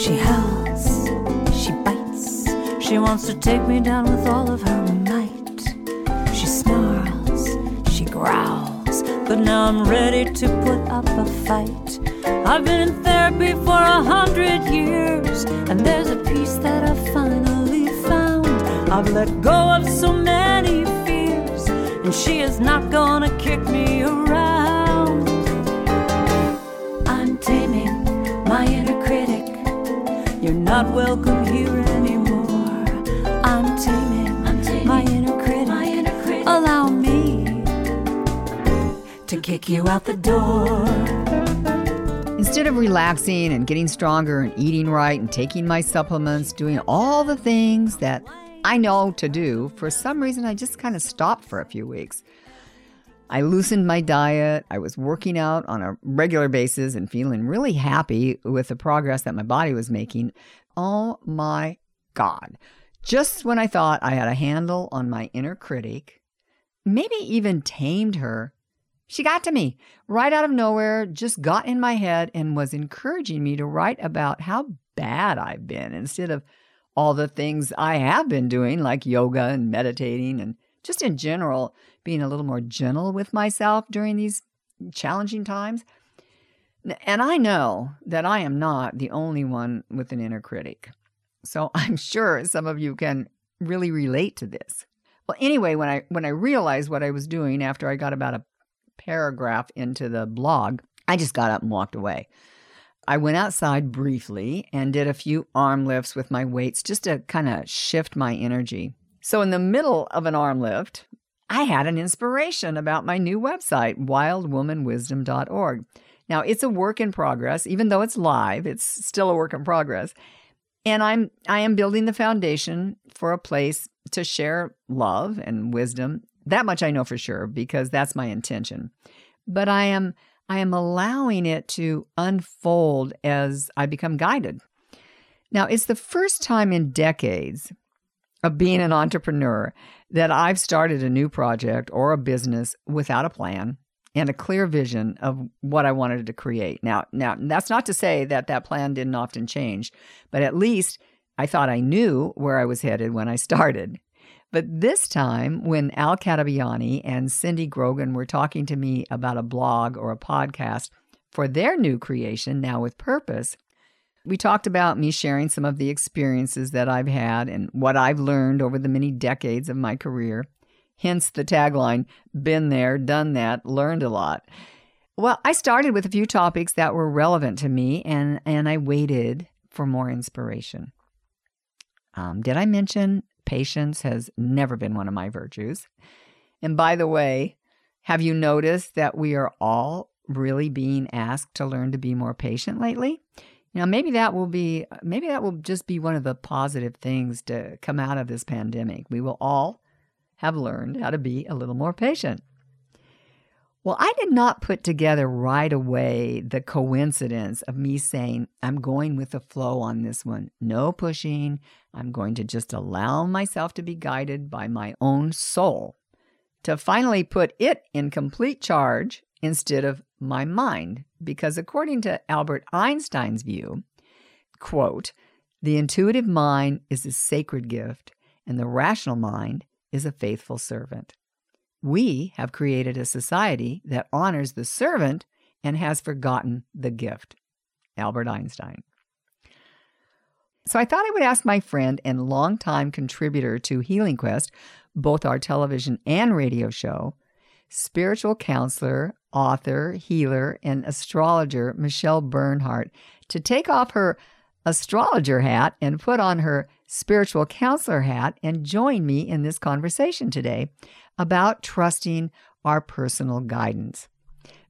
She howls, she bites, she wants to take me down with all of her might. She snarls, she growls, but now I'm ready to put up a fight. I've been in therapy for a hundred years, and there's a peace that I finally found. I've let go of so many fears, and she is not gonna kick me around. You're not welcome here anymore. I'm taming, my, inner critic. Allow me to kick you out the door. Instead of relaxing and getting stronger and eating right and taking my supplements, doing all the things that I know to do, for some reason I just kind of stopped for a few weeks. I loosened my diet. I was working out on a regular basis and feeling really happy with the progress that my body was making. Oh my God. Just when I thought I had a handle on my inner critic, maybe even tamed her, she got to me right out of nowhere, just got in my head and was encouraging me to write about how bad I've been instead of all the things I have been doing, like yoga and meditating, and just in general, being a little more gentle with myself during these challenging times. And I know that I am not the only one with an inner critic. So I'm sure some of you can really relate to this. Well, anyway, when I when I realized what I was doing after I got about a paragraph into the blog, I just got up and walked away. I went outside briefly and did a few arm lifts with my weights just to kind of shift my energy. So, in the middle of an arm lift, I had an inspiration about my new website, wildwomanwisdom.org. Now, it's a work in progress, even though it's live, it's still a work in progress. And I'm I am building the foundation for a place to share love and wisdom. That much I know for sure because that's my intention. But I am I am allowing it to unfold as I become guided. Now, it's the first time in decades of being an entrepreneur that I've started a new project or a business without a plan and a clear vision of what I wanted to create. Now, now that's not to say that that plan didn't often change, but at least I thought I knew where I was headed when I started. But this time, when Al Catabiani and Cindy Grogan were talking to me about a blog or a podcast for their new creation, Now with Purpose, we talked about me sharing some of the experiences that I've had and what I've learned over the many decades of my career. Hence the tagline been there, done that, learned a lot. Well, I started with a few topics that were relevant to me and, and I waited for more inspiration. Um, did I mention patience has never been one of my virtues? And by the way, have you noticed that we are all really being asked to learn to be more patient lately? Now, maybe that will be, maybe that will just be one of the positive things to come out of this pandemic. We will all have learned how to be a little more patient. Well, I did not put together right away the coincidence of me saying, I'm going with the flow on this one. No pushing. I'm going to just allow myself to be guided by my own soul to finally put it in complete charge instead of my mind because according to Albert Einstein's view, quote, the intuitive mind is a sacred gift and the rational mind is a faithful servant. We have created a society that honors the servant and has forgotten the gift. Albert Einstein. So I thought I would ask my friend and longtime contributor to Healing Quest, both our television and radio show, spiritual counselor, author, healer, and astrologer Michelle Bernhardt to take off her astrologer hat and put on her spiritual counselor hat and join me in this conversation today about trusting our personal guidance.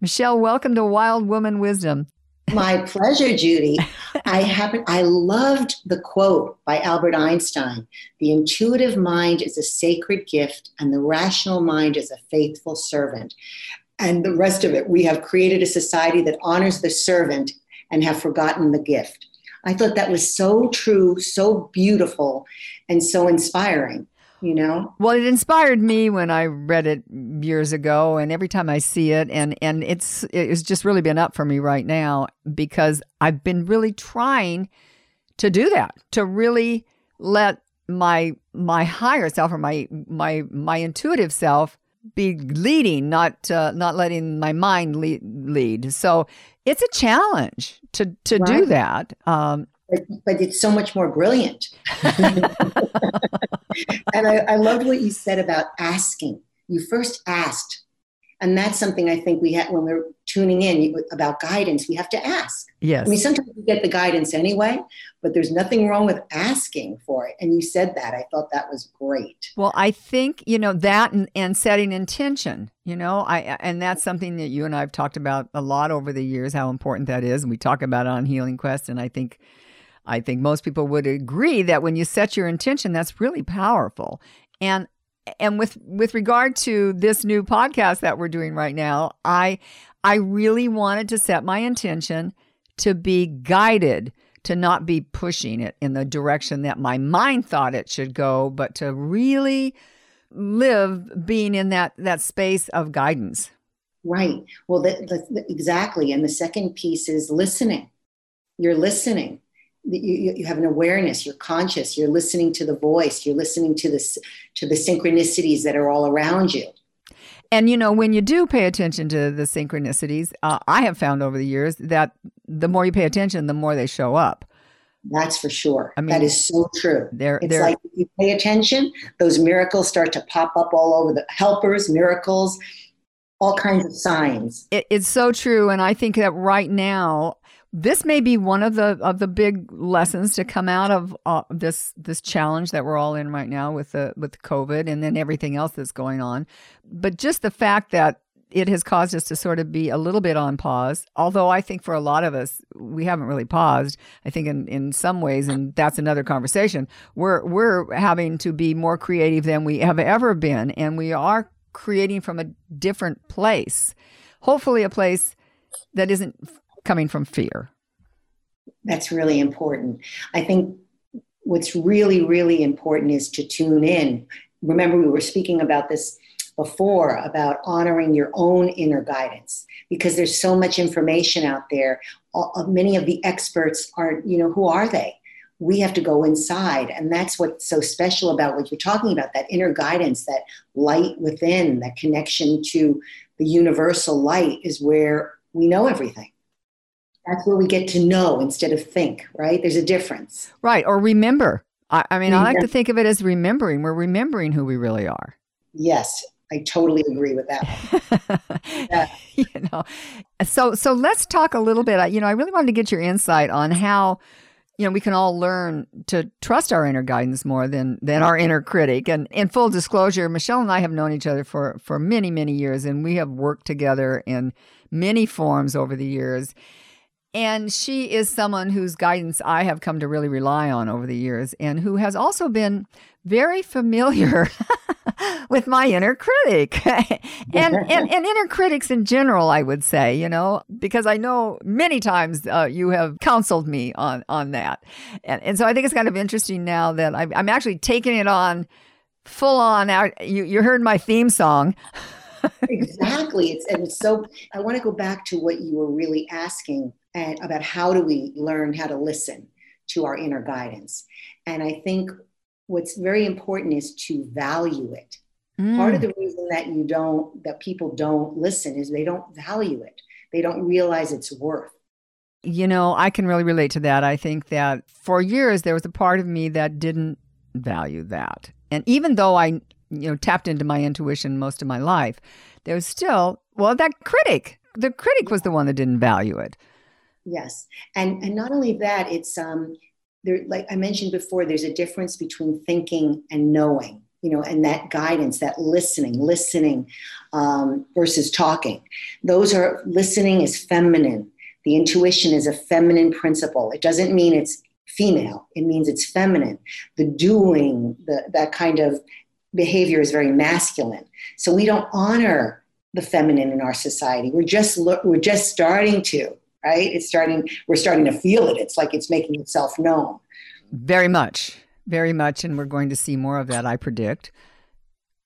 Michelle, welcome to Wild Woman Wisdom. My pleasure, Judy. I happen I loved the quote by Albert Einstein. The intuitive mind is a sacred gift and the rational mind is a faithful servant. And the rest of it, we have created a society that honors the servant and have forgotten the gift. I thought that was so true, so beautiful, and so inspiring you know well it inspired me when i read it years ago and every time i see it and and it's it's just really been up for me right now because i've been really trying to do that, to really let my my higher self or my my my intuitive self be leading, not uh, not letting my mind lead, lead. So it's a challenge to to do that. Um, but, but it's so much more brilliant. and I, I loved what you said about asking. You first asked. And that's something I think we have when we're tuning in about guidance, we have to ask. yes. I mean, sometimes we get the guidance anyway, but there's nothing wrong with asking for it. And you said that. I thought that was great. Well, I think you know that and, and setting intention. You know, I and that's something that you and I have talked about a lot over the years. How important that is, and we talk about it on Healing Quest. And I think, I think most people would agree that when you set your intention, that's really powerful. And and with with regard to this new podcast that we're doing right now, I I really wanted to set my intention to be guided to not be pushing it in the direction that my mind thought it should go, but to really live being in that that space of guidance. Right. Well, the, the, the- exactly. And the second piece is listening. You're listening. You, you, have an awareness. You're conscious. You're listening to the voice. You're listening to the s- to the synchronicities that are all around you. And you know, when you do pay attention to the synchronicities, uh, I have found over the years that the more you pay attention, the more they show up. That's for sure. I mean, that is so true. They're It's they're like if you pay attention, those miracles start to pop up all over the helpers, miracles, all kinds of signs. it, it's so true, and I think that right now this may be one of the of the big lessons to come out of uh, this this challenge that we're all in right now with the with COVID and then everything else that's going on. But just the fact that it has caused us to sort of be a little bit on pause. Although I think for a lot of us, we haven't really paused. I think in, in some ways, and that's another conversation. We're we're having to be more creative than we have ever been, and we are creating from a different place. Hopefully, a place that isn't coming from fear. That's really important. I think what's really, really important is to tune in. Remember, we were speaking about this before about honoring your own inner guidance because there's so much information out there. Uh, Many of the experts are, you know, who are they? We have to go inside. And that's what's so special about what you're talking about that inner guidance, that light within, that connection to the universal light is where we know everything. That's where we get to know instead of think, right? There's a difference. Right. Or remember. I, I mean, I like to think of it as remembering. We're remembering who we really are. Yes, I totally agree with that. Yeah. you know so so let's talk a little bit you know i really wanted to get your insight on how you know we can all learn to trust our inner guidance more than than our inner critic and in full disclosure michelle and i have known each other for for many many years and we have worked together in many forms over the years and she is someone whose guidance I have come to really rely on over the years and who has also been very familiar with my inner critic and, and, and inner critics in general, I would say, you know, because I know many times uh, you have counseled me on, on that. And, and so I think it's kind of interesting now that I'm, I'm actually taking it on full on out. You, you heard my theme song. exactly. It's and so I want to go back to what you were really asking and about how do we learn how to listen to our inner guidance. And I think what's very important is to value it. Part of mm. the reason that you don't that people don't listen is they don't value it. They don't realize its worth. You know, I can really relate to that. I think that for years there was a part of me that didn't value that. And even though I, you know, tapped into my intuition most of my life, there was still, well, that critic. The critic was the one that didn't value it. Yes, and and not only that, it's um, there. Like I mentioned before, there's a difference between thinking and knowing. You know, and that guidance, that listening, listening um, versus talking. Those are listening is feminine. The intuition is a feminine principle. It doesn't mean it's female. It means it's feminine. The doing, the that kind of behavior is very masculine. So we don't honor the feminine in our society. We're just we're just starting to right? It's starting, we're starting to feel it. It's like it's making itself known. Very much, very much. And we're going to see more of that, I predict.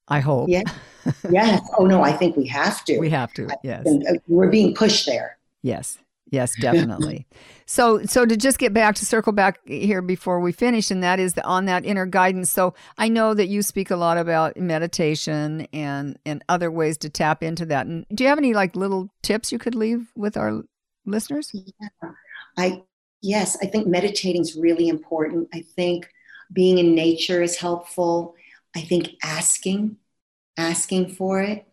I hope. Yeah. yes. Oh, no, I think we have to. We have to. Yes. Uh, we're being pushed there. Yes. Yes, definitely. so, so to just get back to circle back here before we finish, and that is the, on that inner guidance. So, I know that you speak a lot about meditation and and other ways to tap into that. And do you have any like little tips you could leave with our listeners? Yeah. I yes, I think meditating is really important. I think being in nature is helpful. I think asking, asking for it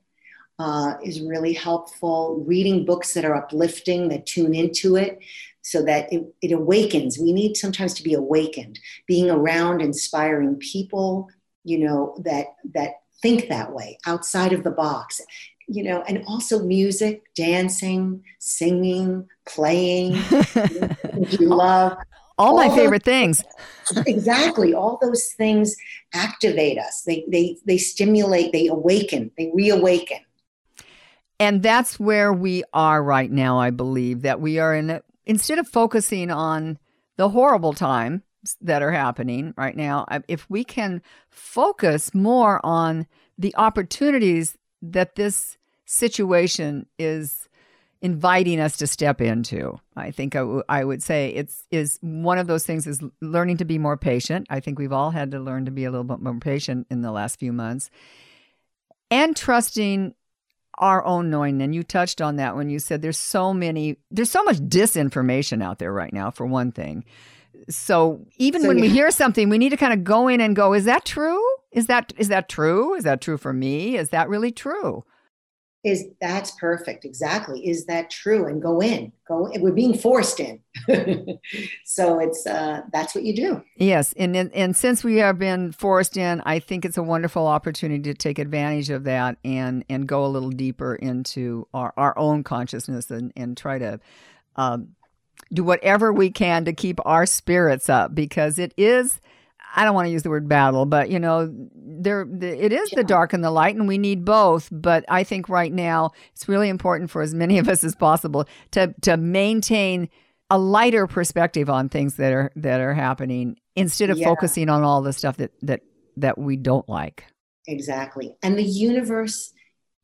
uh, is really helpful. Reading books that are uplifting, that tune into it, so that it, it awakens. We need sometimes to be awakened. Being around inspiring people, you know, that that think that way, outside of the box. You know, and also music, dancing, singing, playing, you love. All, all my favorite things. exactly. All those things activate us. They, they, they stimulate, they awaken, they reawaken. And that's where we are right now, I believe, that we are in, a, instead of focusing on the horrible times that are happening right now, if we can focus more on the opportunities that this situation is inviting us to step into. I think I, w- I would say it's is one of those things is learning to be more patient. I think we've all had to learn to be a little bit more patient in the last few months. And trusting our own knowing and you touched on that when you said there's so many there's so much disinformation out there right now for one thing so even so, when yeah. we hear something we need to kind of go in and go is that true is that is that true is that true for me is that really true is that's perfect exactly is that true and go in go we're being forced in. So it's uh that's what you do. Yes and, and and since we have been forced in i think it's a wonderful opportunity to take advantage of that and and go a little deeper into our our own consciousness and and try to um do whatever we can to keep our spirits up because it is I don't want to use the word battle, but you know, there it is yeah. the dark and the light, and we need both. But I think right now it's really important for as many of us as possible to to maintain a lighter perspective on things that are that are happening instead of yeah. focusing on all the stuff that that that we don't like. Exactly, and the universe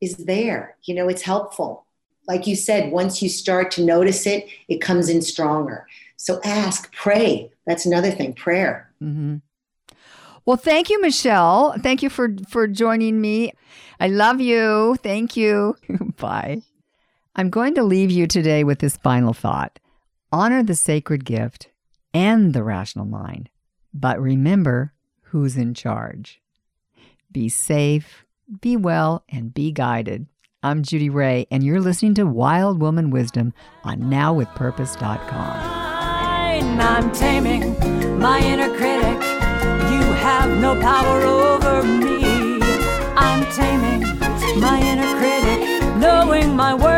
is there. You know, it's helpful. Like you said, once you start to notice it, it comes in stronger. So ask, pray. That's another thing. Prayer. Mm-hmm. Well, thank you, Michelle. Thank you for for joining me. I love you. Thank you. Bye. I'm going to leave you today with this final thought. Honor the sacred gift and the rational mind, but remember who's in charge. Be safe, be well, and be guided. I'm Judy Ray, and you're listening to Wild Woman Wisdom on NowWithPurpose.com. I'm taming my inner critic have no power over me. I'm taming my inner critic, knowing my worth